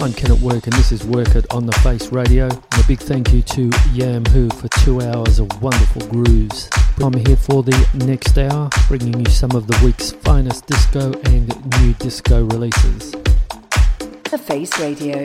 I'm Ken at Work, and this is Work It on the Face Radio. And a big thank you to Yam Who for two hours of wonderful grooves. I'm here for the next hour, bringing you some of the week's finest disco and new disco releases. The Face Radio.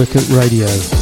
Work It Radio.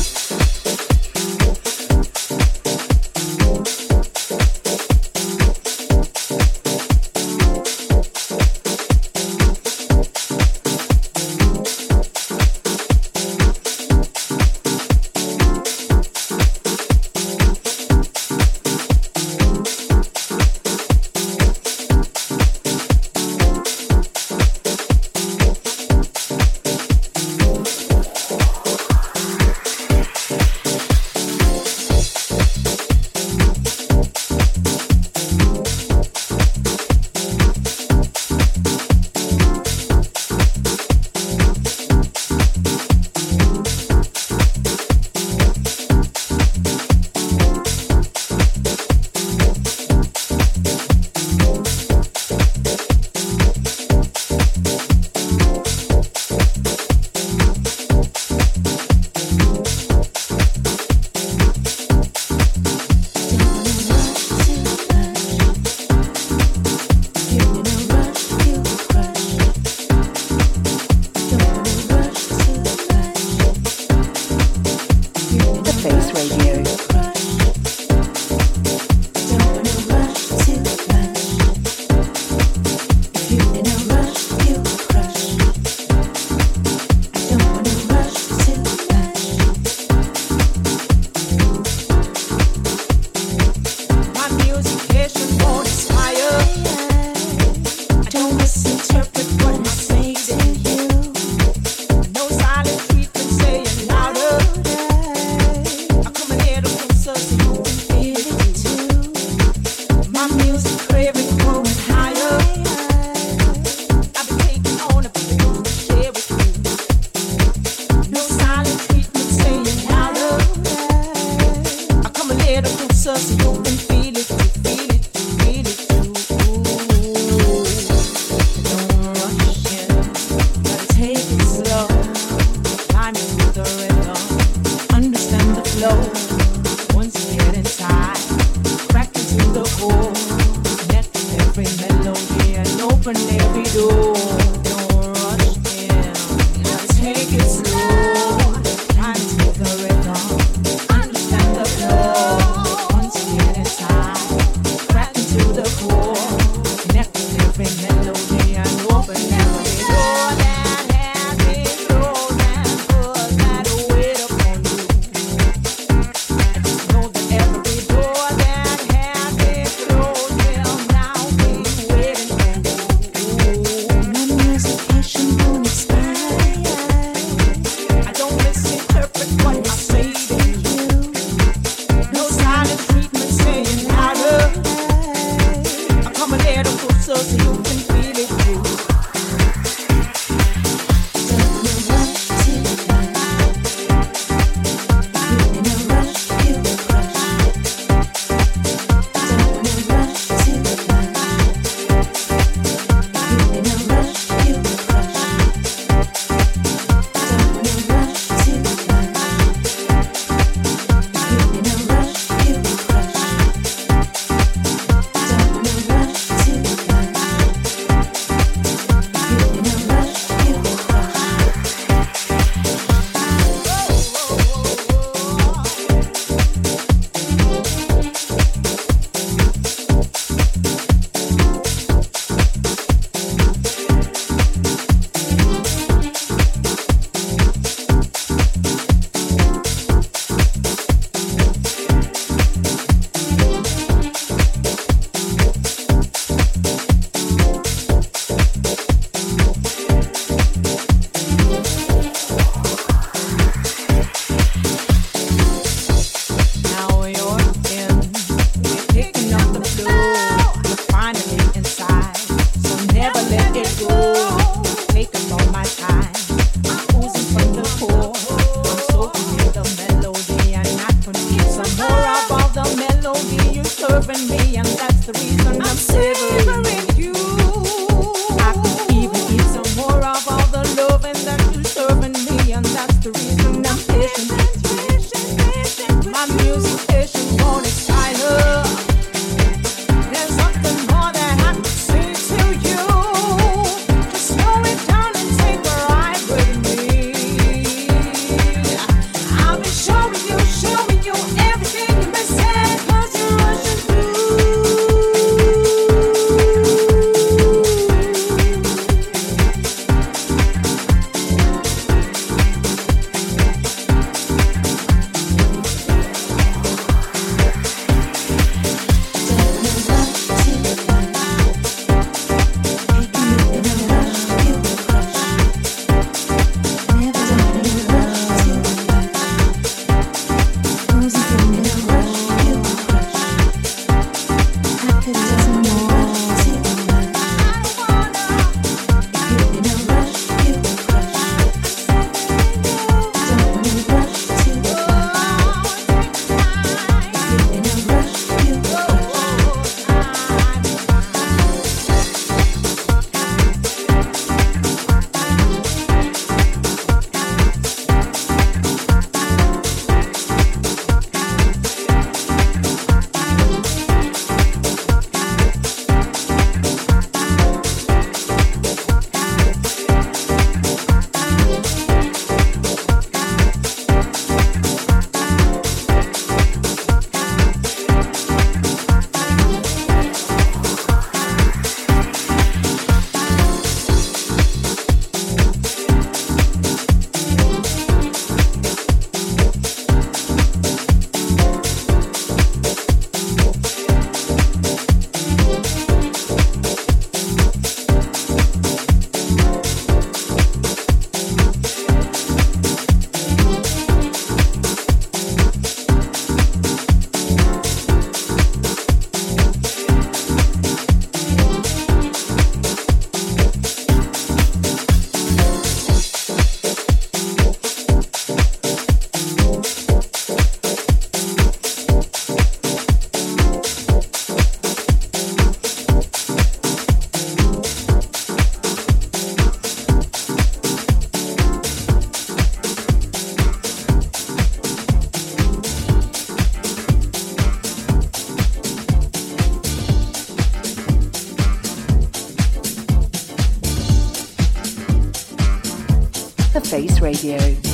Radio.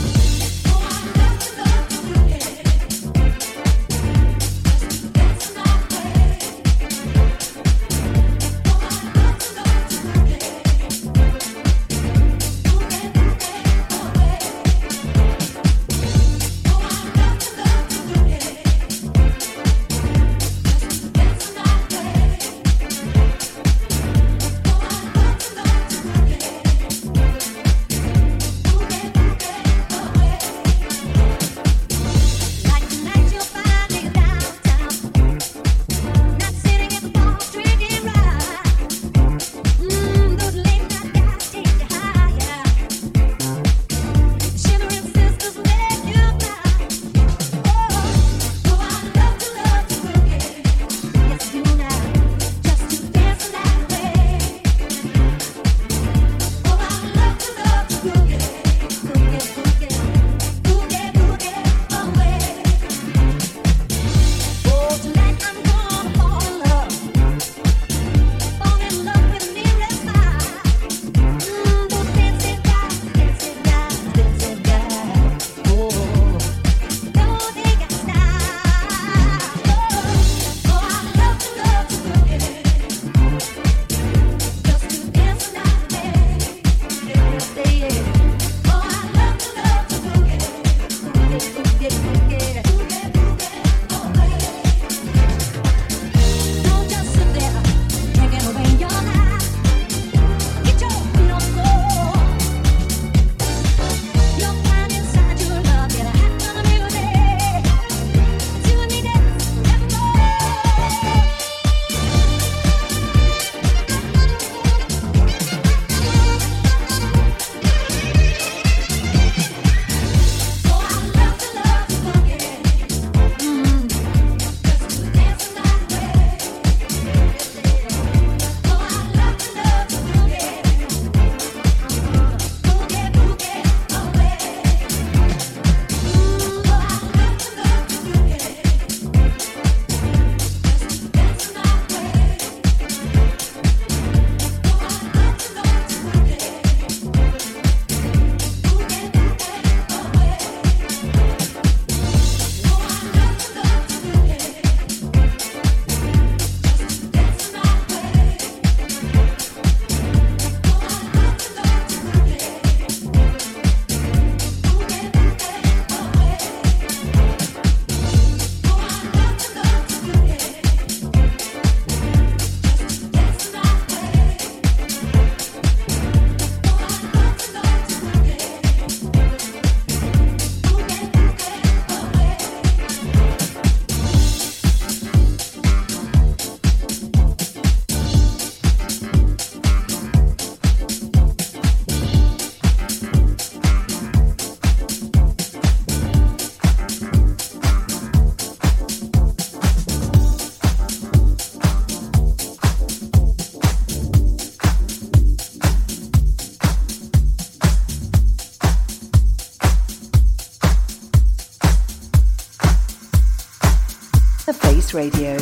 Radio.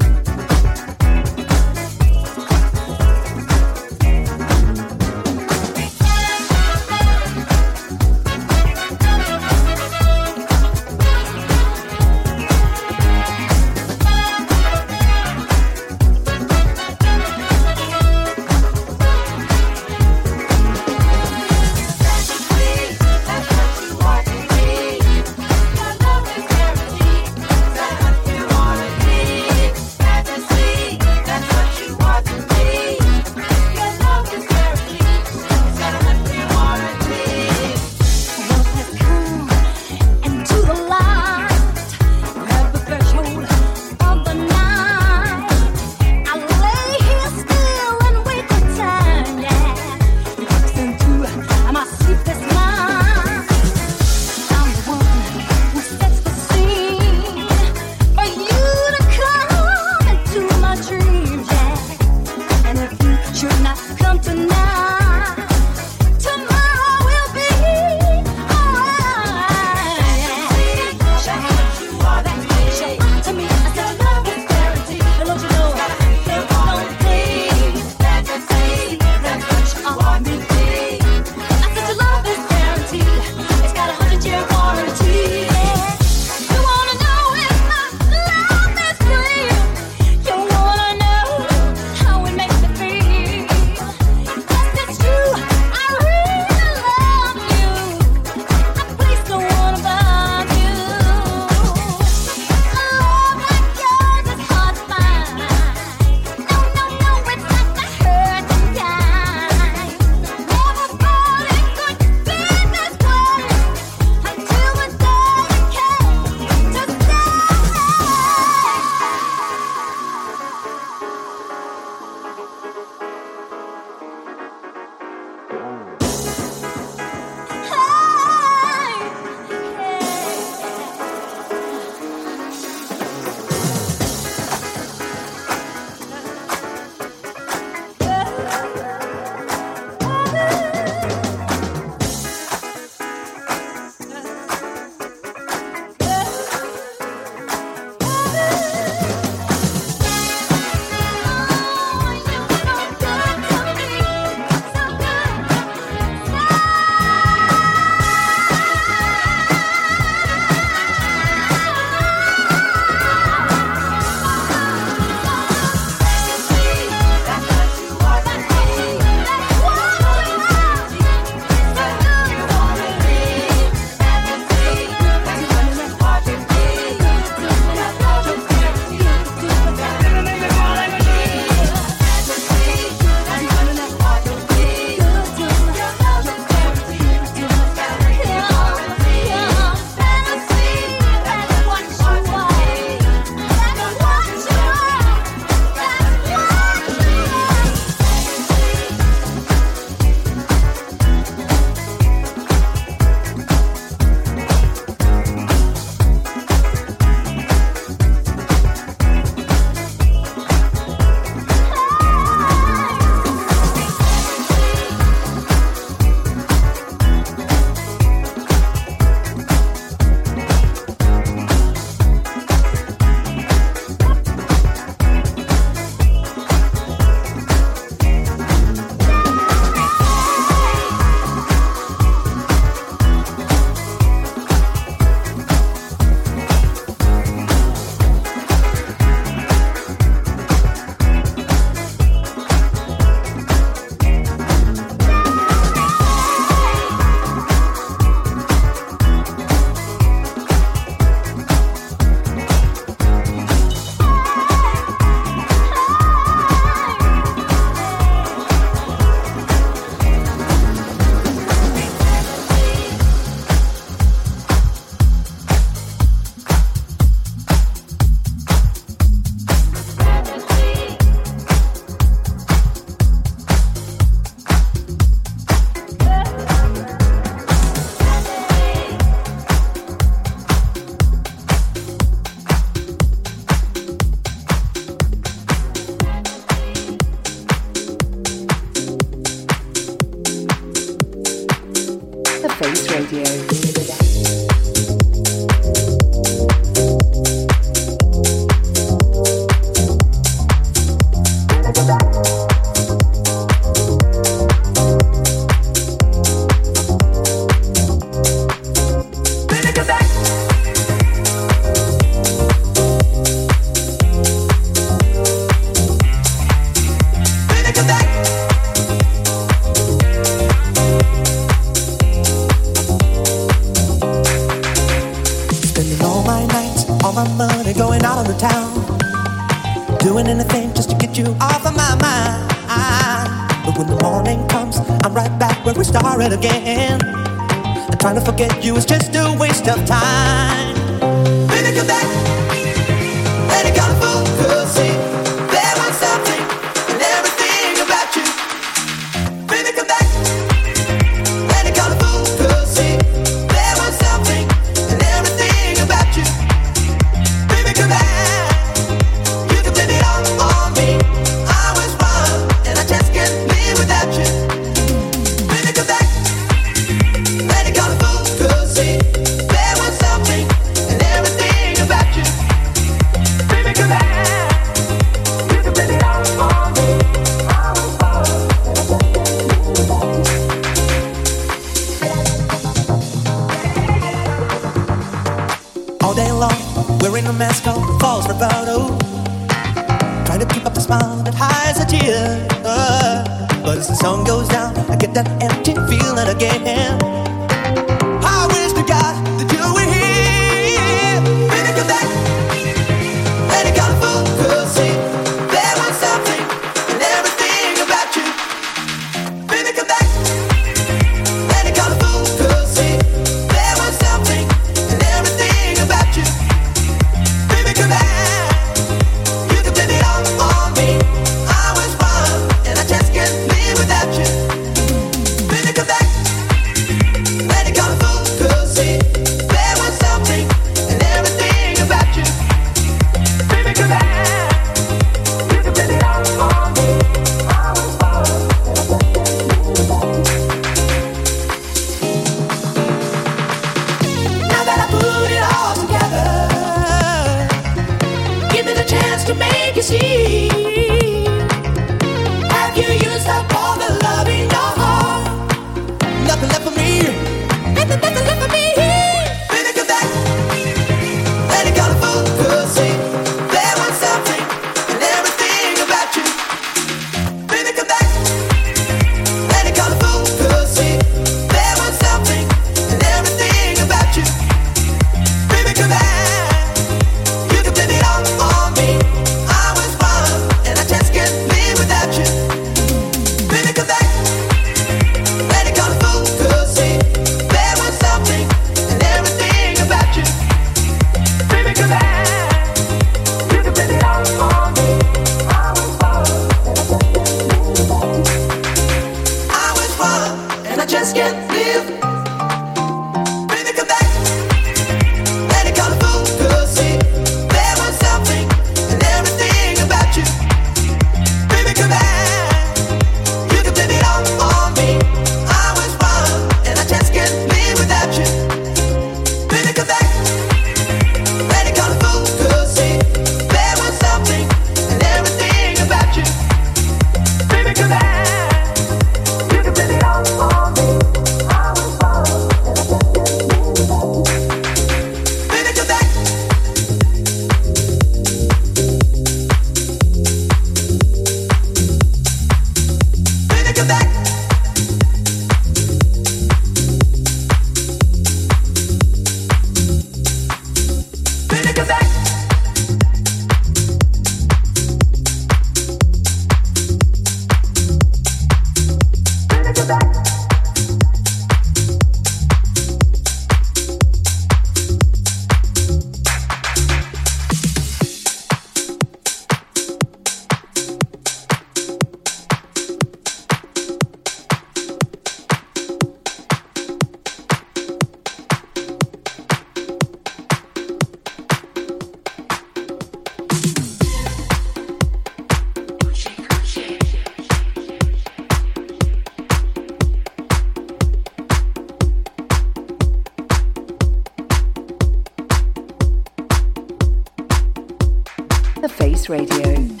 Radio.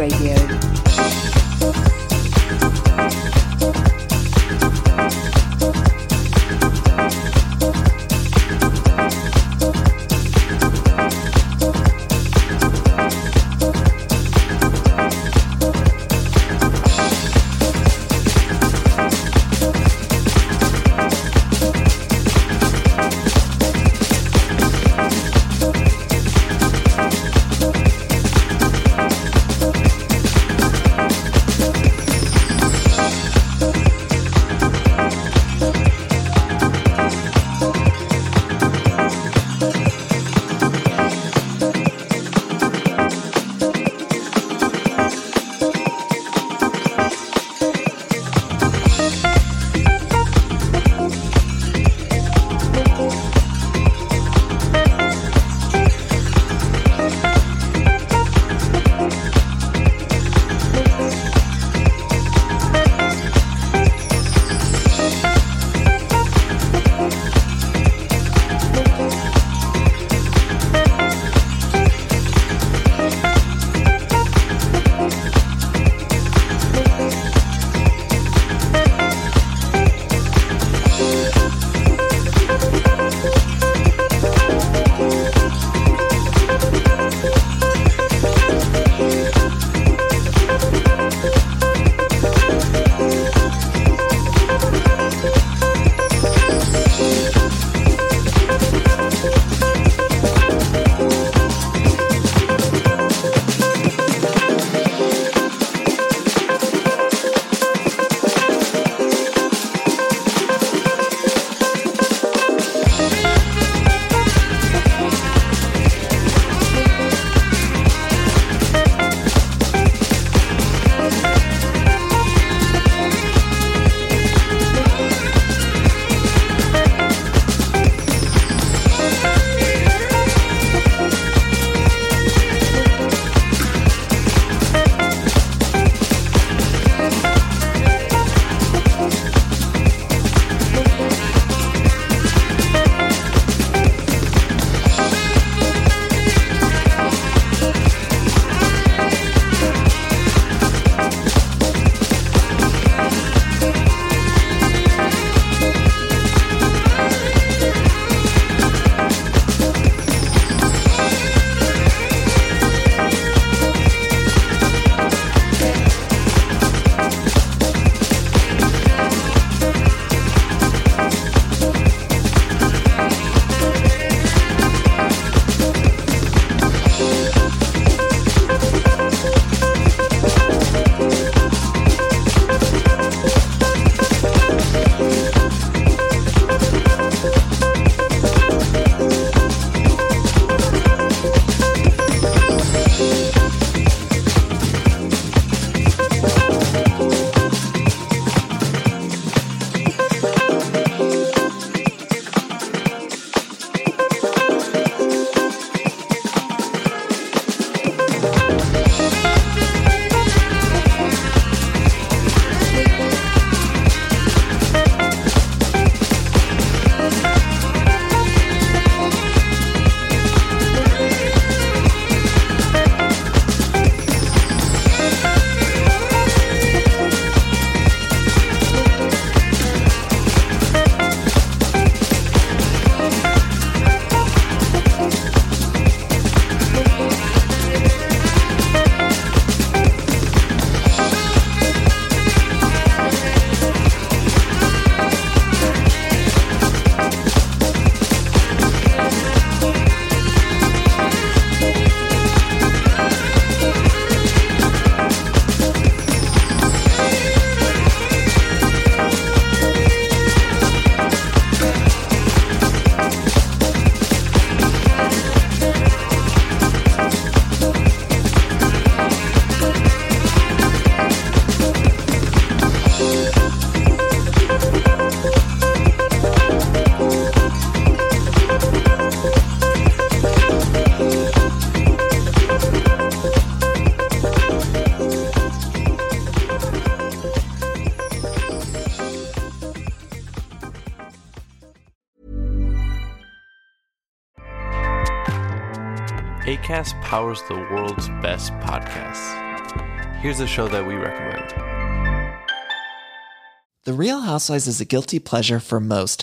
Radio. Powers the world's best podcasts. Here's a show that we recommend. The Real Housewives is a guilty pleasure for most,